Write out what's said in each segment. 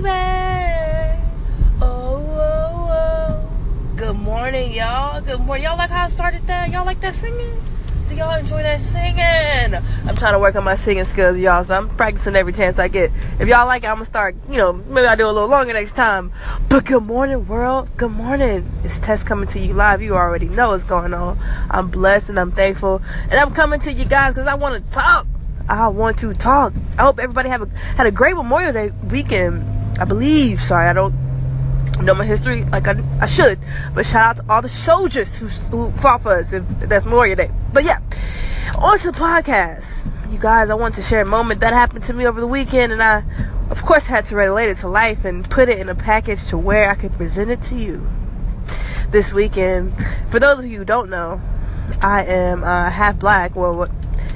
baby. Oh, oh, oh. Good morning, y'all. Good morning. Y'all like how I started that? Y'all like that singing? Do y'all enjoy that singing? I'm trying to work on my singing skills, y'all, so I'm practicing every chance I get. If y'all like it, I'm gonna start, you know, maybe I'll do a little longer next time. But good morning, world. Good morning. It's Tess coming to you live. You already know what's going on. I'm blessed and I'm thankful. And I'm coming to you guys because I want to talk. I want to talk. I hope everybody have a, had a great Memorial Day weekend. I believe. Sorry, I don't know my history like I, I should. But shout out to all the soldiers who, who fought for us. If that's Memorial Day. But yeah, on to the podcast. You guys, I want to share a moment that happened to me over the weekend, and I, of course, had to relate it to life and put it in a package to where I could present it to you this weekend. For those of you who don't know, I am uh, half black. Well,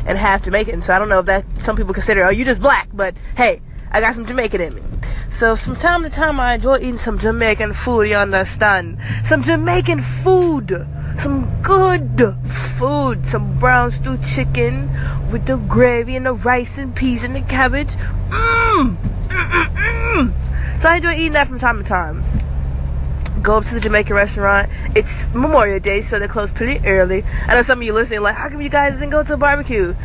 and half Jamaican. So I don't know if that some people consider, oh, you just black, but hey, I got some Jamaican in me. So from time to time, I enjoy eating some Jamaican food. You understand? Some Jamaican food, some good food, some brown stew chicken with the gravy and the rice and peas and the cabbage. Mmm, mm, mm, mm. So I enjoy eating that from time to time go up to the Jamaican restaurant. It's Memorial Day, so they close pretty early. I know some of you listening, like, how come you guys didn't go to a barbecue?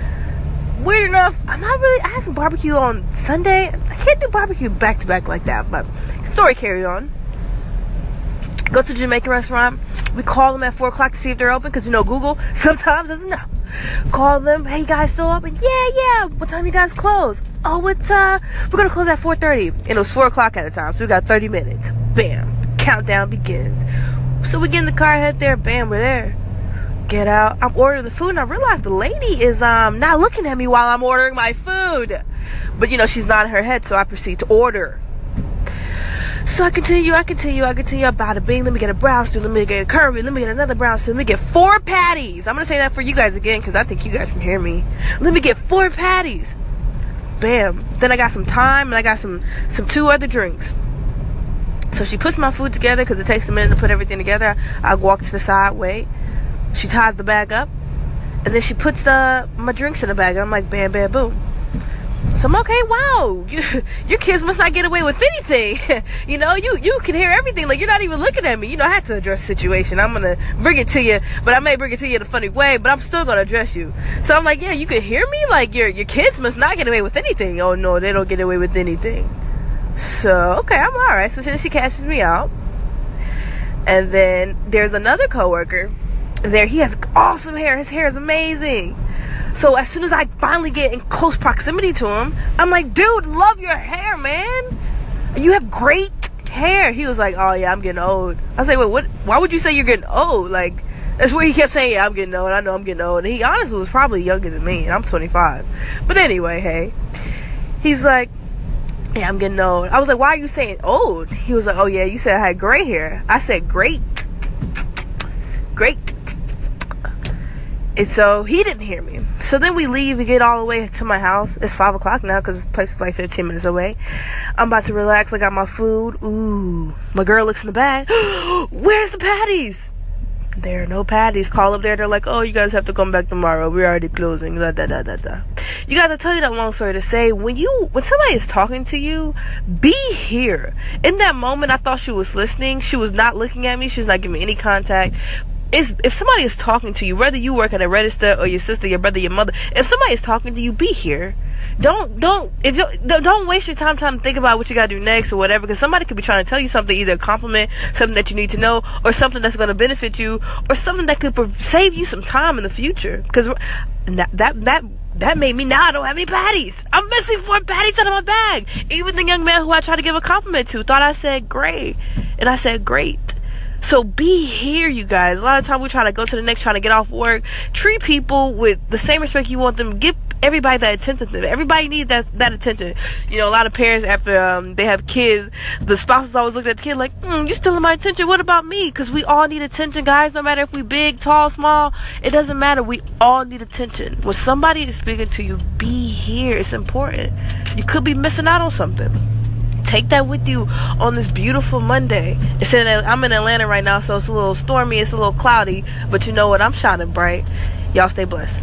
Weird enough, I'm not really. I had some barbecue on Sunday. I can't do barbecue back to back like that, but story carry on. Go to the Jamaican restaurant. We call them at 4 o'clock to see if they're open because you know Google sometimes doesn't know. Call them. Hey, you guys still open? Yeah, yeah. What time you guys close? Oh, it's uh, we're gonna close at 4:30, and it was 4 o'clock at the time, so we got 30 minutes. Bam countdown begins. So we get in the car, head there, bam, we're there. Get out. I'm ordering the food and I realize the lady is um not looking at me while I'm ordering my food. But you know, she's nodding her head, so I proceed to order. So I continue, I continue, I continue about a bing. Let me get a brown stew, let me get a curry, let me get another brown stew, let me get four patties. I'm gonna say that for you guys again because I think you guys can hear me. Let me get four patties. Bam. Then I got some Ting and I got some some two other drinks. So she puts my food together because it takes a minute to put everything together. I walk to the side, wait. She ties the bag up, and then she puts the my drinks in the bag. I'm like, bam, bam, boom. So I'm okay. Wow, you, your kids must not get away with anything. you know, you you can hear everything. Like you're not even looking at me. You know, I had to address the situation. I'm gonna bring it to you, but I may bring it to you in a funny way. But I'm still gonna address you. So I'm like, yeah, you can hear me. Like your your kids must not get away with anything. Oh no, they don't get away with anything. So, okay, I'm all right. So she, she catches me out. And then there's another coworker there. He has awesome hair. His hair is amazing. So as soon as I finally get in close proximity to him, I'm like, dude, love your hair, man. You have great hair. He was like, oh yeah, I'm getting old. I was like, wait, what? Why would you say you're getting old? Like, that's where he kept saying, yeah, I'm getting old. I know I'm getting old. And he honestly was probably younger than me, and I'm 25. But anyway, hey, he's like, yeah, I'm getting old. I was like, why are you saying old? He was like, oh yeah, you said I had gray hair. I said great. Great. And so he didn't hear me. So then we leave. We get all the way to my house. It's five o'clock now because this place is like 15 minutes away. I'm about to relax. I got my food. Ooh. My girl looks in the bag. Where's the patties? There are no patties. Call up there. They're like, oh, you guys have to come back tomorrow. We're already closing. Da, da, da, da, da. You guys, to tell you that long story to say, when you, when somebody is talking to you, be here. In that moment, I thought she was listening. She was not looking at me. She's not giving me any contact. Is if somebody is talking to you, whether you work at a register or your sister, your brother, your mother, if somebody is talking to you, be here don't don't if you don't waste your time trying to think about what you gotta do next or whatever because somebody could be trying to tell you something either a compliment something that you need to know or something that's to benefit you or something that could save you some time in the future because that that that that made me now I don't have any patties. I'm missing four patties out of my bag. Even the young man who I tried to give a compliment to thought I said great. And I said great. So be here, you guys. A lot of time we try to go to the next, trying to get off work. Treat people with the same respect you want them. Give everybody that attention. Everybody needs that that attention. You know, a lot of parents after um, they have kids, the spouse is always looking at the kid like, mm, "You still in my attention? What about me?" Because we all need attention, guys. No matter if we big, tall, small, it doesn't matter. We all need attention. When somebody is speaking to you, be here. It's important. You could be missing out on something take that with you on this beautiful Monday. It's in I'm in Atlanta right now, so it's a little stormy, it's a little cloudy, but you know what? I'm shining bright. Y'all stay blessed.